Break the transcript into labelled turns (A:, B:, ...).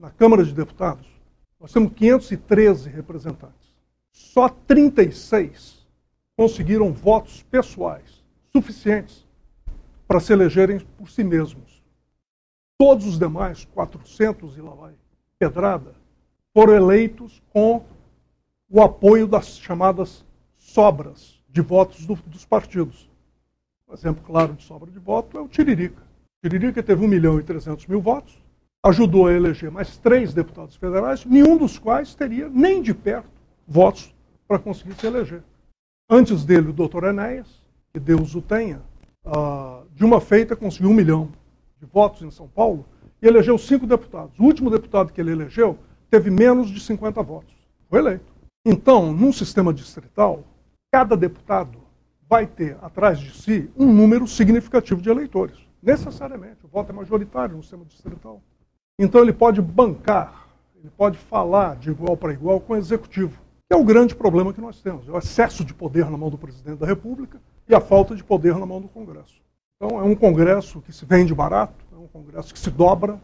A: na Câmara de Deputados, nós temos 513 representantes. Só 36 conseguiram votos pessoais suficientes para se elegerem por si mesmos. Todos os demais, 400 e lá vai, pedrada, foram eleitos com o apoio das chamadas sobras de votos do, dos partidos. Um exemplo claro de sobra de voto é o Tiririca. O Tiririca teve 1 milhão e 300 mil votos, ajudou a eleger mais três deputados federais, nenhum dos quais teria nem de perto votos para conseguir se eleger. Antes dele, o doutor Enéas, que Deus o tenha, uh, de uma feita conseguiu um milhão de votos em São Paulo e elegeu cinco deputados. O último deputado que ele elegeu teve menos de 50 votos. Foi eleito. Então, num sistema distrital, cada deputado vai ter atrás de si um número significativo de eleitores. Necessariamente. O voto é majoritário no sistema distrital. Então ele pode bancar, ele pode falar de igual para igual com o executivo, que é o grande problema que nós temos, é o excesso de poder na mão do presidente da República e a falta de poder na mão do Congresso. Então é um Congresso que se vende barato, é um Congresso que se dobra,